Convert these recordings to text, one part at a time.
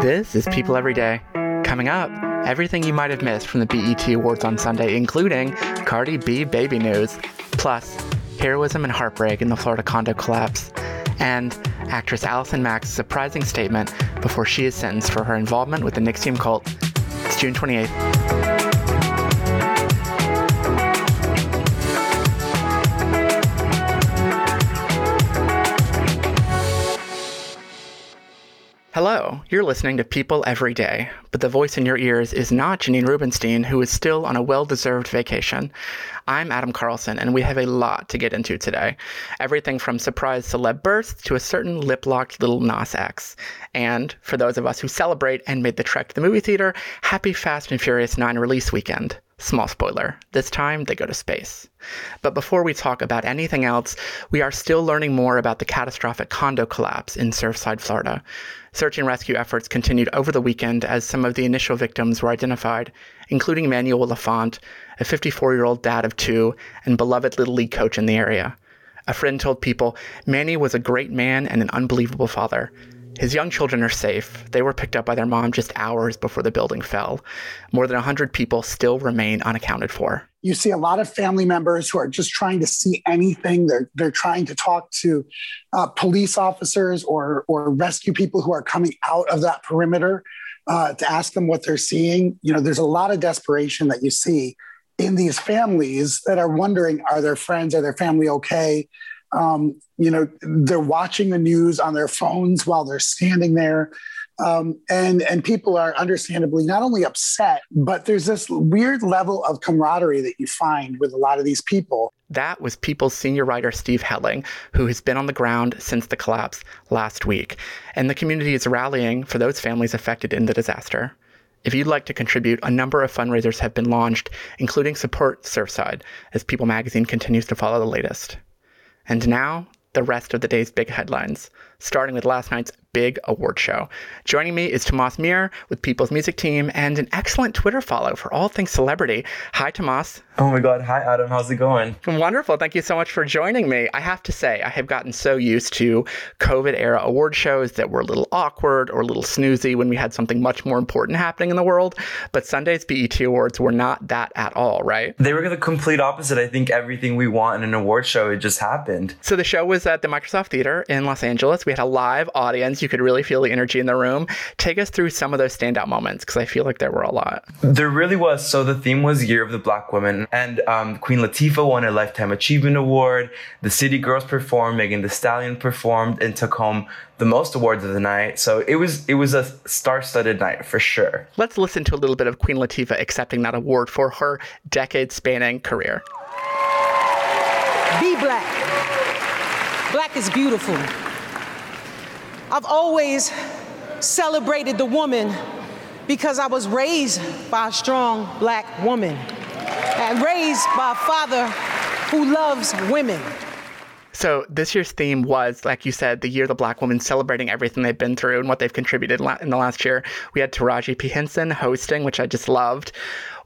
This is People Every Day. Coming up, everything you might have missed from the BET Awards on Sunday, including Cardi B baby news, plus heroism and heartbreak in the Florida condo collapse, and actress Allison Mack's surprising statement before she is sentenced for her involvement with the NXIVM cult. It's June 28th. You're listening to People Every Day, but the voice in your ears is not Janine Rubenstein, who is still on a well deserved vacation. I'm Adam Carlson, and we have a lot to get into today. Everything from surprise celeb births to a certain lip locked Lil Nas X. And for those of us who celebrate and made the trek to the movie theater, happy Fast and Furious 9 release weekend. Small spoiler, this time they go to space. But before we talk about anything else, we are still learning more about the catastrophic condo collapse in Surfside, Florida. Search and rescue efforts continued over the weekend as some of the initial victims were identified, including Manuel Lafont, a 54 year old dad of two and beloved Little League coach in the area. A friend told people Manny was a great man and an unbelievable father. His young children are safe. They were picked up by their mom just hours before the building fell. More than 100 people still remain unaccounted for. You see a lot of family members who are just trying to see anything. They're, they're trying to talk to uh, police officers or, or rescue people who are coming out of that perimeter uh, to ask them what they're seeing. You know, there's a lot of desperation that you see in these families that are wondering are their friends, are their family okay? Um, you know, they're watching the news on their phones while they're standing there. Um, and and people are understandably not only upset, but there's this weird level of camaraderie that you find with a lot of these people. That was People's senior writer Steve Helling, who has been on the ground since the collapse last week, and the community is rallying for those families affected in the disaster. If you'd like to contribute, a number of fundraisers have been launched, including Support Surfside, as People magazine continues to follow the latest. And now, the rest of the day's big headlines, starting with last night's big award show. Joining me is Tomas Mir with People's Music Team and an excellent Twitter follow for all things celebrity. Hi, Tomas. Oh my God. Hi, Adam. How's it going? Wonderful. Thank you so much for joining me. I have to say, I have gotten so used to COVID era award shows that were a little awkward or a little snoozy when we had something much more important happening in the world. But Sunday's BET Awards were not that at all, right? They were the complete opposite. I think everything we want in an award show, it just happened. So the show was at the Microsoft Theater in Los Angeles. We had a live audience. You could really feel the energy in the room. Take us through some of those standout moments because I feel like there were a lot. There really was. So the theme was Year of the Black Woman, and um, Queen Latifah won a Lifetime Achievement Award. The City Girls performed, Megan Thee Stallion performed, and took home the most awards of the night. So it was it was a star-studded night for sure. Let's listen to a little bit of Queen Latifah accepting that award for her decade-spanning career. Be black. Black is beautiful. I've always celebrated the woman because I was raised by a strong black woman and raised by a father who loves women. So this year's theme was, like you said, the year of the black woman, celebrating everything they've been through and what they've contributed in the last year. We had Taraji P. Henson hosting, which I just loved.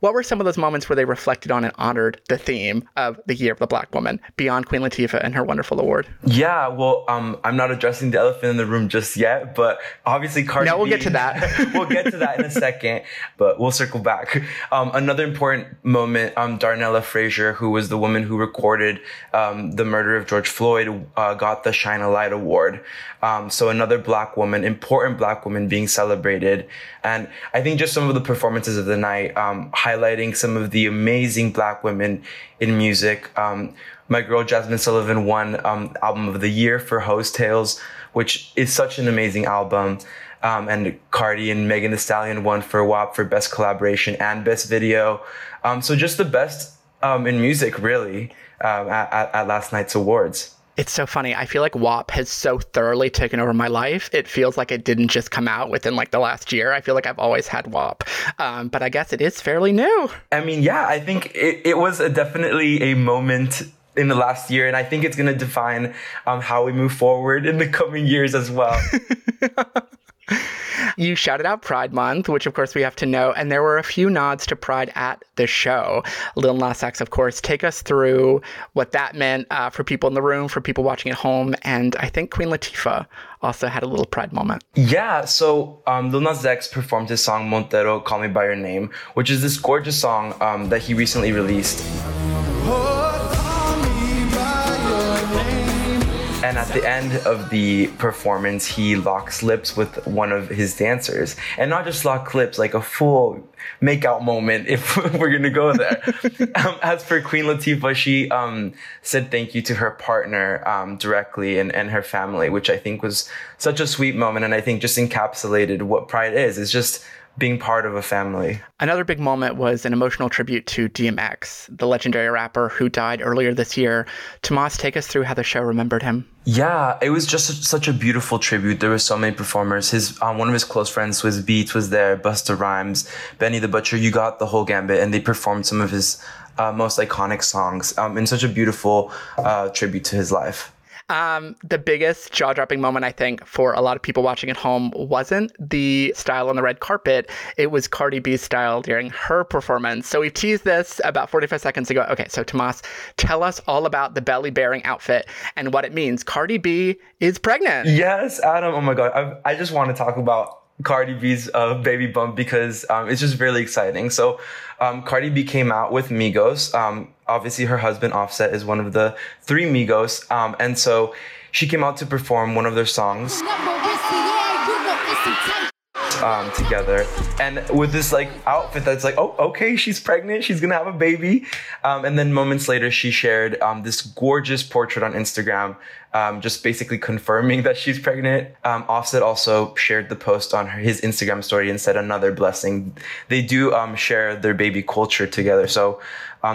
What were some of those moments where they reflected on and honored the theme of the year of the black woman beyond Queen Latifah and her wonderful award? Yeah, well, um, I'm not addressing the elephant in the room just yet, but obviously Cardi No, we'll B, get to that. we'll get to that in a second, but we'll circle back. Um, another important moment, um, Darnella Frazier, who was the woman who recorded um, the murder of George Floyd, uh, got the Shine a Light Award. Um, so another black woman, important black woman being celebrated. And I think just some of the performances of the night, um, highlighting some of the amazing black women in music. Um, my girl Jazmine Sullivan won um, album of the year for Heaux Tales, which is such an amazing album. Um, and Cardi and Megan Thee Stallion won for WAP for best collaboration and best video. Um, so just the best in music, really, at, at, at last night's awards. It's so funny. I feel like WAP has so thoroughly taken over my life. It feels like it didn't just come out within like the last year. I feel like I've always had WAP, um, but I guess it is fairly new. I mean, yeah, I think it, it was a definitely a moment in the last year, and I think it's going to define um, how we move forward in the coming years as well. You shouted out Pride Month, which of course we have to know, and there were a few nods to Pride at the show. Lil Nas X, of course, take us through what that meant uh, for people in the room, for people watching at home, and I think Queen Latifah also had a little Pride moment. Yeah, so um, Lil Nas X performed his song Montero, Call Me By Your Name, which is this gorgeous song um, that he recently released. And at the end of the performance, he locks lips with one of his dancers. And not just lock lips, like a full makeout moment, if we're gonna go there. um, as for Queen Latifah, she um, said thank you to her partner um, directly and, and her family, which I think was such a sweet moment. And I think just encapsulated what pride is. It's just being part of a family. Another big moment was an emotional tribute to DMX, the legendary rapper who died earlier this year. Tomas, take us through how the show remembered him. Yeah, it was just such a beautiful tribute. There were so many performers. His um, one of his close friends, Swizz Beatz, was there. Busta Rhymes, Benny the Butcher. You got the whole gambit, and they performed some of his uh, most iconic songs um, in such a beautiful uh, tribute to his life. Um, the biggest jaw dropping moment, I think, for a lot of people watching at home wasn't the style on the red carpet. It was Cardi B's style during her performance. So we teased this about 45 seconds ago. Okay, so Tomas, tell us all about the belly bearing outfit and what it means. Cardi B is pregnant. Yes, Adam. Oh my God. I, I just want to talk about Cardi B's uh, baby bump because um, it's just really exciting. So, um, Cardi B came out with Migos. Um, obviously, her husband Offset is one of the three Migos, um, and so she came out to perform one of their songs um, together, and with this like outfit that's like, oh, okay, she's pregnant, she's gonna have a baby, um, and then moments later, she shared this gorgeous portrait on Instagram, um, just basically confirming that she's pregnant. Um, Offset also shared the post on her, his Instagram story and said another blessing. They do um, share their baby culture together, so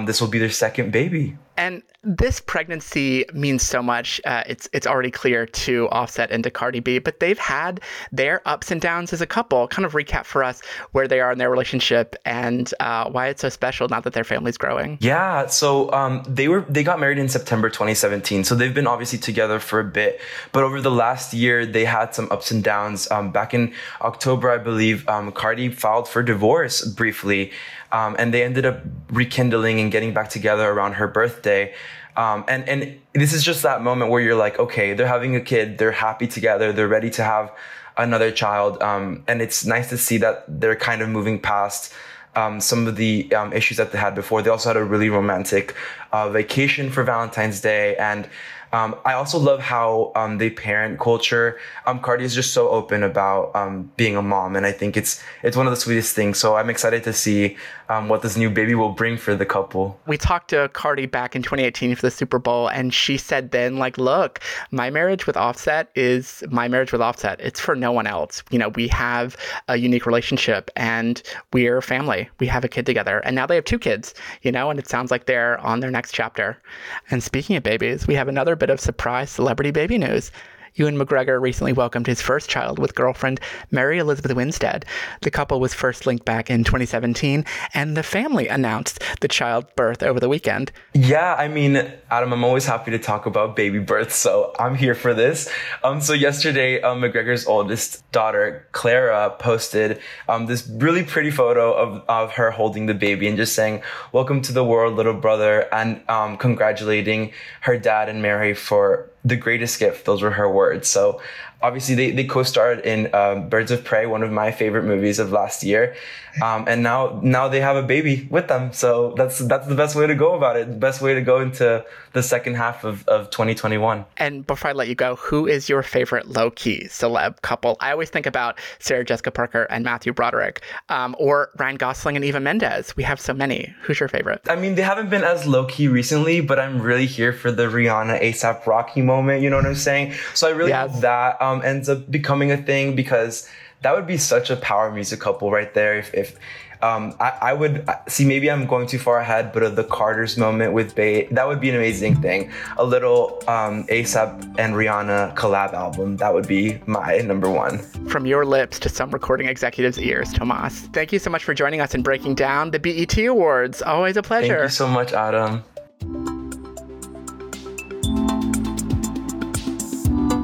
this will be their second baby. And this pregnancy means so much. Uh, it's it's already clear to Offset and to Cardi B, but they've had their ups and downs as a couple. Kind of recap for us where they are in their relationship and uh, why it's so special now that their family's growing. Yeah, so um, they were they got married in September 2017, so they've been obviously together for a bit. But over the last year, they had some ups and downs. Um, back in October, I believe, um, Cardi filed for divorce briefly. Um, and they ended up rekindling and getting back together around her birthday. Um, and and this is just that moment where you're like, okay, they're having a kid, they're happy together, they're ready to have another child, um, and it's nice to see that they're kind of moving past. Um, some of the um, issues that they had before. They also had a really romantic uh, vacation for Valentine's Day, and um, I also love how um, they parent culture. Um, Cardi is just so open about um, being a mom, and I think it's it's one of the sweetest things. So I'm excited to see um, what this new baby will bring for the couple. We talked to Cardi back in 2018 for the Super Bowl, and she said then, like, look, my marriage with Offset is my marriage with Offset. It's for no one else. You know, we have a unique relationship, and we're family. We have a kid together, and now they have two kids. You know, and it sounds like they're on their next chapter. And speaking of babies, we have another bit of surprise celebrity baby news. Ewan McGregor recently welcomed his first child with girlfriend Mary Elizabeth Winstead. The couple was first linked back in 2017, and the family announced the childbirth over the weekend. Yeah, I mean, Adam, I'm always happy to talk about baby birth, so I'm here for this. Um, so yesterday, um, McGregor's oldest daughter, Clara, posted um, this really pretty photo of, of her holding the baby and just saying, "Welcome to the world, little brother," and um, congratulating her dad and Mary for the greatest gift. Those were her words. So obviously they, they co-starred in um, Birds of Prey, one of my favorite movies of last year. Um, and now, now they have a baby with them. So that's, that's the best way to go about it. The best way to go into the second half of, of 2021. And before I let you go, who is your favorite low key celeb couple? I always think about Sarah Jessica Parker and Matthew Broderick, um, or Ryan Gosling and Eva Mendes. We have so many. Who's your favorite? I mean, they haven't been as low key recently, but I'm really here for the Rihanna ASAP Rocky moment. You know what I'm saying? So I really yes. hope that um, ends up becoming a thing because that would be such a power music couple right there. If, if um, I, I, would see maybe I'm going too far ahead, but of the Carter's moment with Bey, that would be an amazing thing. A little um, ASAP and Rihanna collab album, that would be my number one. From your lips to some recording executive's ears, Tomas. Thank you so much for joining us and breaking down the BET Awards. Always a pleasure. Thank you so much, Adam.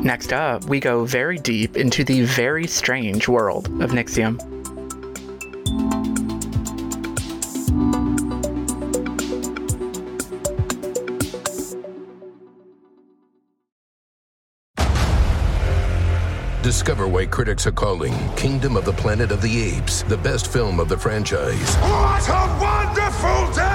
Next up, we go very deep into the very strange world of NXIVM. Discover why critics are calling Kingdom of the Planet of the Apes the best film of the franchise. What a wonderful day!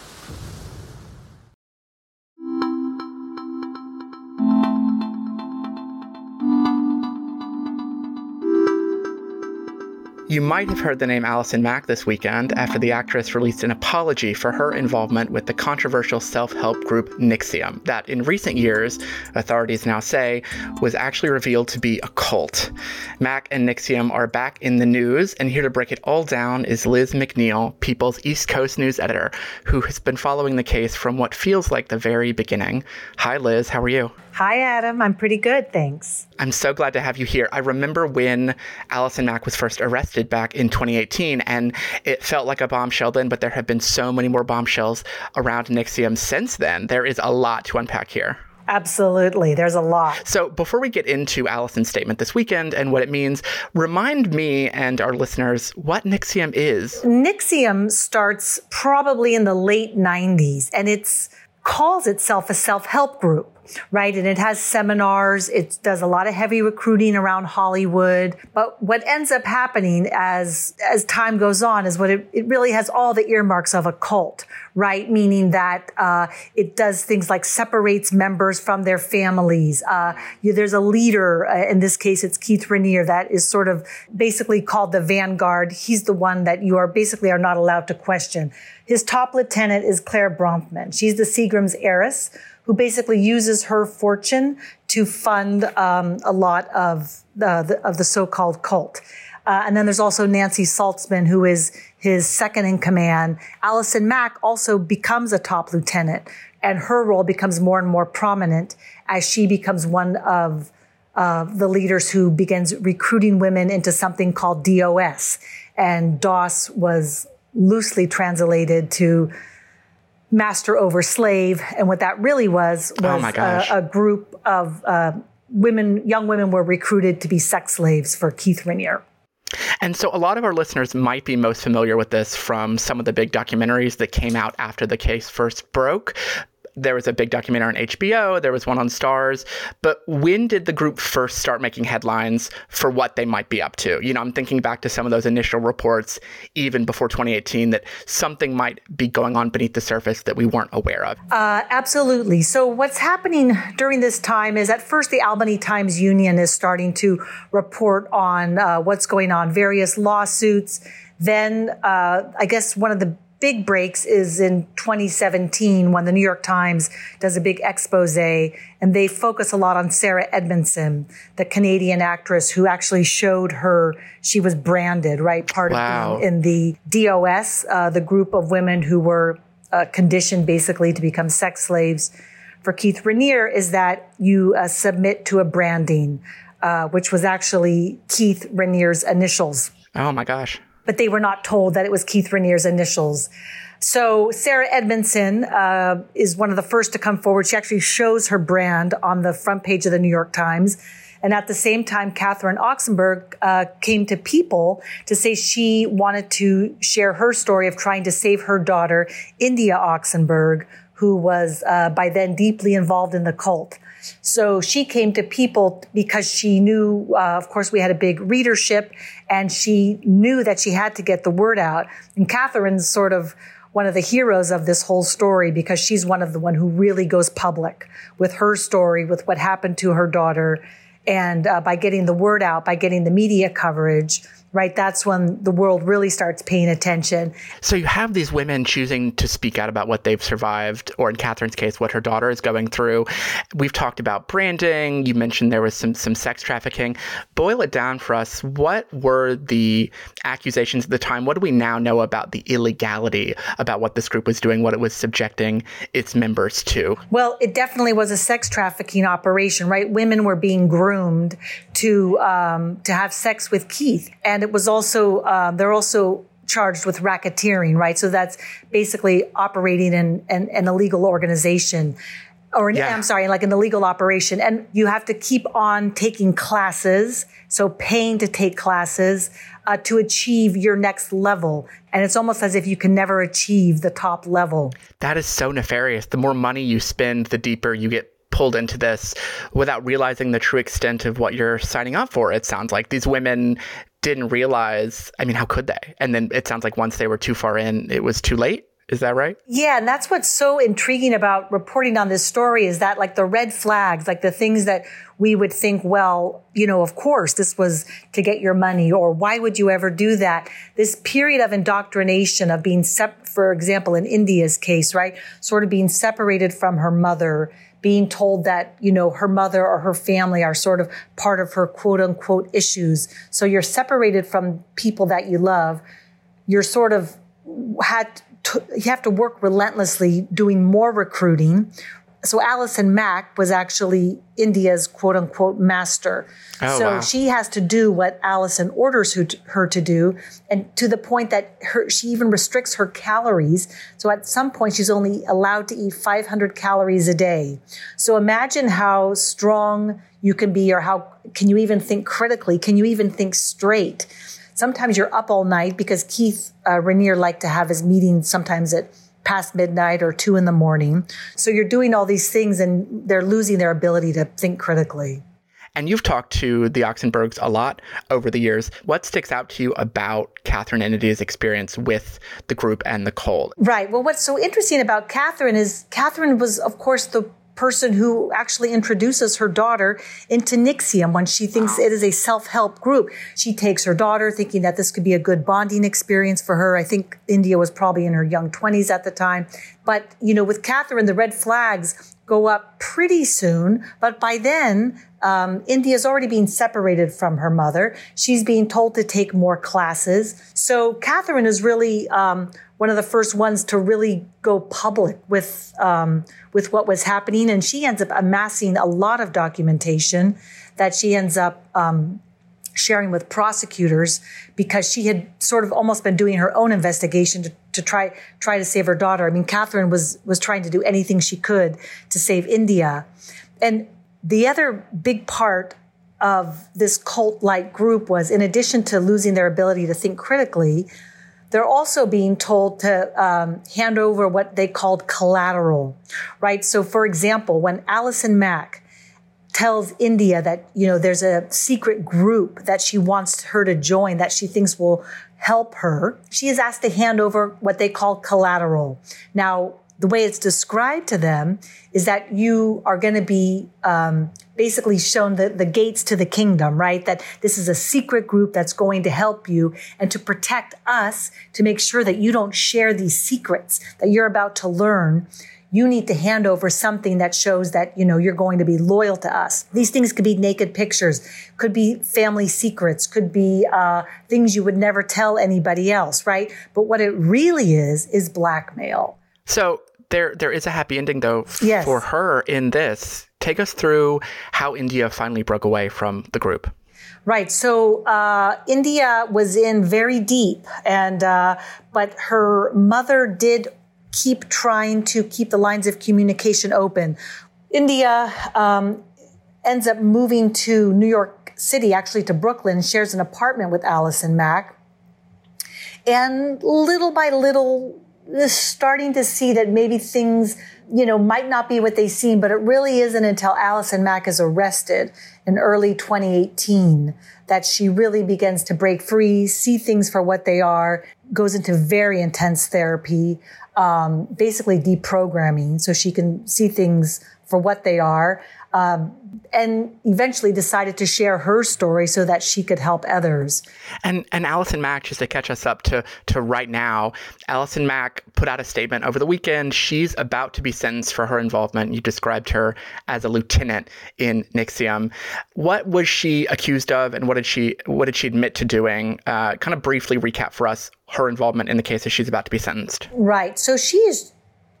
You might have heard the name Allison Mack this weekend after the actress released an apology for her involvement with the controversial self help group NXIVM, that in recent years, authorities now say, was actually revealed to be a cult. Mack and NXIVM are back in the news, and here to break it all down is Liz McNeil, People's East Coast news editor, who has been following the case from what feels like the very beginning. Hi, Liz, how are you? Hi, Adam. I'm pretty good, thanks. I'm so glad to have you here. I remember when Allison Mack was first arrested back in 2018, and it felt like a bombshell then, but there have been so many more bombshells around NXIVM since then. There is a lot to unpack here. Absolutely. There's a lot. So, before we get into Allison's statement this weekend and what it means, remind me and our listeners what NXIVM is. NXIVM starts probably in the late 90s, and it calls itself a self-help group right? And it has seminars. It does a lot of heavy recruiting around Hollywood. But what ends up happening as, as time goes on is what it, it really has all the earmarks of a cult, right? Meaning that, uh, it does things like separates members from their families. Uh, you, there's a leader, uh, in this case, it's Keith Raniere that is sort of basically called the vanguard. He's the one that you are basically are not allowed to question. His top lieutenant is Clare Bronfman. She's the Seagram's heiress who basically uses her fortune to fund um, a lot of the, of the so-called cult. Uh, and then there's also Nancy Salzman, who is his second in command. Allison Mack also becomes a top lieutenant, and her role becomes more and more prominent as she becomes one of uh, the leaders who begins recruiting women into something called DOS. And DOS was loosely translated to master over slave. And what that really was oh was oh a, a, group of uh, women, young women were recruited to be sex slaves for Keith Raniere. And so, a lot of our listeners might be most familiar with this from some of the big documentaries that came out after the case first broke there was a big documentary on HBO, there was one on Starz. But when did the group first start making headlines for what they might be up to? You know, I'm thinking back to some of those initial reports, even before 2018, that something might be going on beneath the surface that we weren't aware of. Uh, absolutely. So, what's happening during this time is at first the Albany Times Union is starting to report on uh, what's going on, various lawsuits. Then, uh, I guess one of the big breaks is in 2017 when the New York Times does a big expose and they focus a lot on Sarah Edmondson, the Canadian actress who actually showed her, she was branded, right? Part wow. of in the DOS, uh, the group of women who were uh, conditioned basically to become sex slaves. For Keith Raniere is that you uh, submit to a branding, uh, which was actually Keith Raniere's initials. Oh my gosh but they were not told that it was Keith Raniere's initials. So Sarah Edmondson uh, is one of the first to come forward. She actually shows her brand on the front page of the New York Times. And at the same time, Catherine Oxenberg uh, came to People to say she wanted to share her story of trying to save her daughter, India Oxenberg, who was uh, by then deeply involved in the cult. So she came to people because she knew, uh, of course, we had a big readership and she knew that she had to get the word out. And Catherine's sort of one of the heroes of this whole story because she's one of the one who really goes public with her story, with what happened to her daughter. And uh, by getting the word out, by getting the media coverage, right? That's when the world really starts paying attention. So you have these women choosing to speak out about what they've survived, or in Catherine's case, what her daughter is going through. We've talked about branding. You mentioned there was some some sex trafficking. Boil it down for us. What were the accusations at the time? What do we now know about the illegality about what this group was doing, what it was subjecting its members to? Well, it definitely was a sex trafficking operation, right? Women were being groomed to um, to have sex with Keith, and it was also um, they're also charged with racketeering, right? So that's basically operating in an, an illegal organization. Or an, yeah. I'm sorry, like an illegal operation. And you have to keep on taking classes. So paying to take classes uh, to achieve your next level. And it's almost as if you can never achieve the top level. That is so nefarious. The more money you spend, the deeper you get pulled into this without realizing the true extent of what you're signing up for. It sounds like these women didn't realize. I mean, how could they? And then it sounds like once they were too far in, it was too late. Is that right? Yeah, and that's what's so intriguing about reporting on this story is that like the red flags, like the things that we would think, well, you know, of course this was to get your money or why would you ever do that? This period of indoctrination of being, sep- for example, in India's case, right? Sort of being separated from her mother, being told that, you know, her mother or her family are sort of part of her quote unquote issues. So you're separated from people that you love. You're sort of had to, you have to work relentlessly doing more recruiting, so Allison Mack was actually India's quote unquote master. Oh, so wow. she has to do what Allison orders her to, her to do, and to the point that her, she even restricts her calories. So at some point, she's only allowed to eat 500 calories a day. So imagine how strong you can be, or how can you even think critically? Can you even think straight? Sometimes you're up all night because Keith uh, Raniere liked to have his meetings sometimes at past midnight or two in the morning. So you're doing all these things and they're losing their ability to think critically. And you've talked to the Oxenbergs a lot over the years. What sticks out to you about Catherine Ennedy's experience with the group and the cult? Right. Well, what's so interesting about Catherine is Catherine was, of course, the person who actually introduces her daughter into NXIVM when she thinks wow. it is a self-help group. She takes her daughter thinking that this could be a good bonding experience for her. I think India was probably in her young 20s at the time. But, you know, with Catherine, the red flags go up pretty soon. But by then, um, India's already being separated from her mother. She's being told to take more classes. So Catherine is really um, one of the first ones to really go public with um, with what was happening, and she ends up amassing a lot of documentation that she ends up um, sharing with prosecutors because she had sort of almost been doing her own investigation to, to try try to save her daughter. I mean, Catherine was was trying to do anything she could to save India, and the other big part of this cult like group was, in addition to losing their ability to think critically, they're also being told to um, hand over what they called collateral, right? So, for example, when Allison Mack tells India that, you know, there's a secret group that she wants her to join that she thinks will help her, she is asked to hand over what they call collateral. Now, the way it's described to them is that you are going to be um, basically shown the, the gates to the kingdom, right? That this is a secret group that's going to help you and to protect us to make sure that you don't share these secrets that you're about to learn. You need to hand over something that shows that, you know, you're going to be loyal to us. These things could be naked pictures, could be family secrets, could be uh, things you would never tell anybody else, right? But what it really is, is blackmail. So there there is a happy ending though f- yes. for her in this. Take us through how India finally broke away from the group. Right. So uh, India was in very deep, and uh, but her mother did keep trying to keep the lines of communication open. India um, ends up moving to New York City, actually to Brooklyn, shares an apartment with Allison Mack. And little by little, starting to see that maybe things, you know, might not be what they seem, but it really isn't until Allison Mack is arrested in early 2018 that she really begins to break free, see things for what they are, goes into very intense therapy, um, basically deprogramming so she can see things for what they are. Um, and eventually decided to share her story so that she could help others. And and Allison Mack, just to catch us up to to right now, Allison Mack put out a statement over the weekend. She's about to be sentenced for her involvement. You described her as a lieutenant in NXIVM. What was she accused of, and what did she what did she admit to doing? Uh, kind of briefly recap for us her involvement in the case as she's about to be sentenced. Right. So she is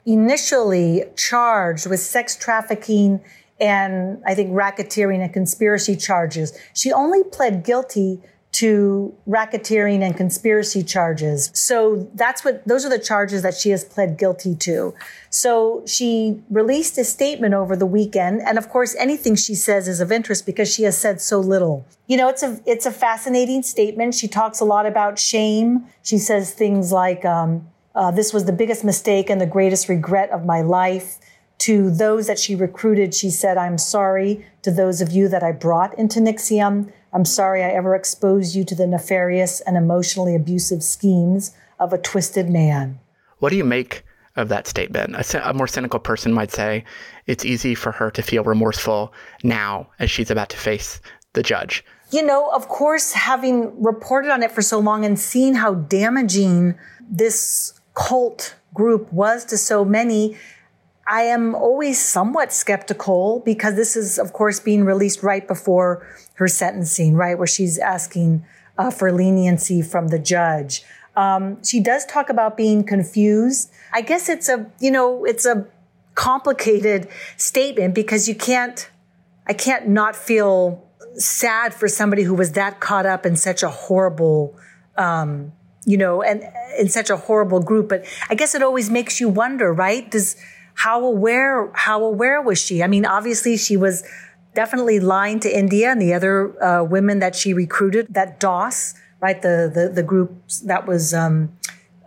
initially charged with sex trafficking and I think racketeering and conspiracy charges. She only pled guilty to racketeering and conspiracy charges. So that's what, those are the charges that she has pled guilty to. So she released a statement over the weekend. And of course, anything she says is of interest because she has said so little. You know, it's a, it's a fascinating statement. She talks a lot about shame. She says things like, um, uh, this was the biggest mistake and the greatest regret of my life. To those that she recruited, she said, I'm sorry to those of you that I brought into NXIVM. I'm sorry I ever exposed you to the nefarious and emotionally abusive schemes of a twisted man. What do you make of that statement? A, a more cynical person might say it's easy for her to feel remorseful now as she's about to face the judge. You know, of course, having reported on it for so long and seeing how damaging this cult group was to so many, I am always somewhat skeptical because this is, of course, being released right before her sentencing, right, where she's asking uh, for leniency from the judge. Um, she does talk about being confused. I guess it's a, you know, it's a complicated statement because you can't, I can't not feel sad for somebody who was that caught up in such a horrible, um, you know, and in such a horrible group. But I guess it always makes you wonder, right? Does, how aware how aware was she? I mean, obviously she was definitely lying to India and the other uh, women that she recruited. That DOS, right, the the, the group that was. Um,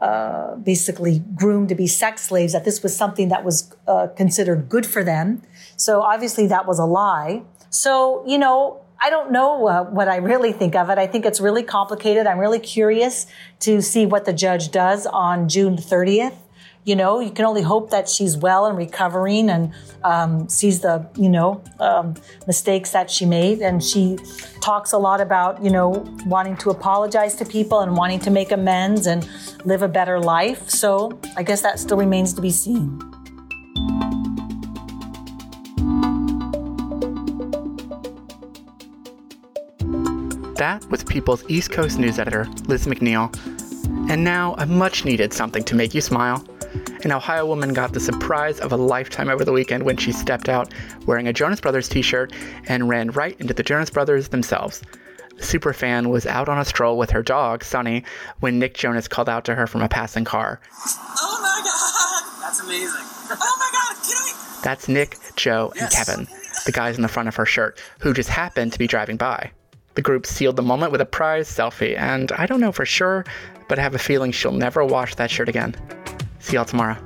uh, basically groomed to be sex slaves, that this was something that was uh, considered good for them. So obviously that was a lie. So, you know, I don't know uh, what I really think of it. I think it's really complicated. I'm really curious to see what the judge does on June 30th you know, you can only hope that she's well and recovering and um, sees the, you know, um, mistakes that she made. And she talks a lot about, you know, wanting to apologize to people and wanting to make amends and live a better life. So I guess that still remains to be seen. That was People's East Coast news editor, Liz McNeil. And now a much needed something to make you smile. An Ohio woman got the surprise of a lifetime over the weekend when she stepped out wearing a Jonas Brothers t shirt and ran right into the Jonas Brothers themselves. The superfan was out on a stroll with her dog, Sunny, when Nick Jonas called out to her from a passing car. Oh my god! That's amazing. oh my god, kidding That's Nick, Joe, and yes. Kevin, the guys in the front of her shirt, who just happened to be driving by. The group sealed the moment with a prize selfie, and I don't know for sure, but I have a feeling she'll never wash that shirt again. See y'all tomorrow.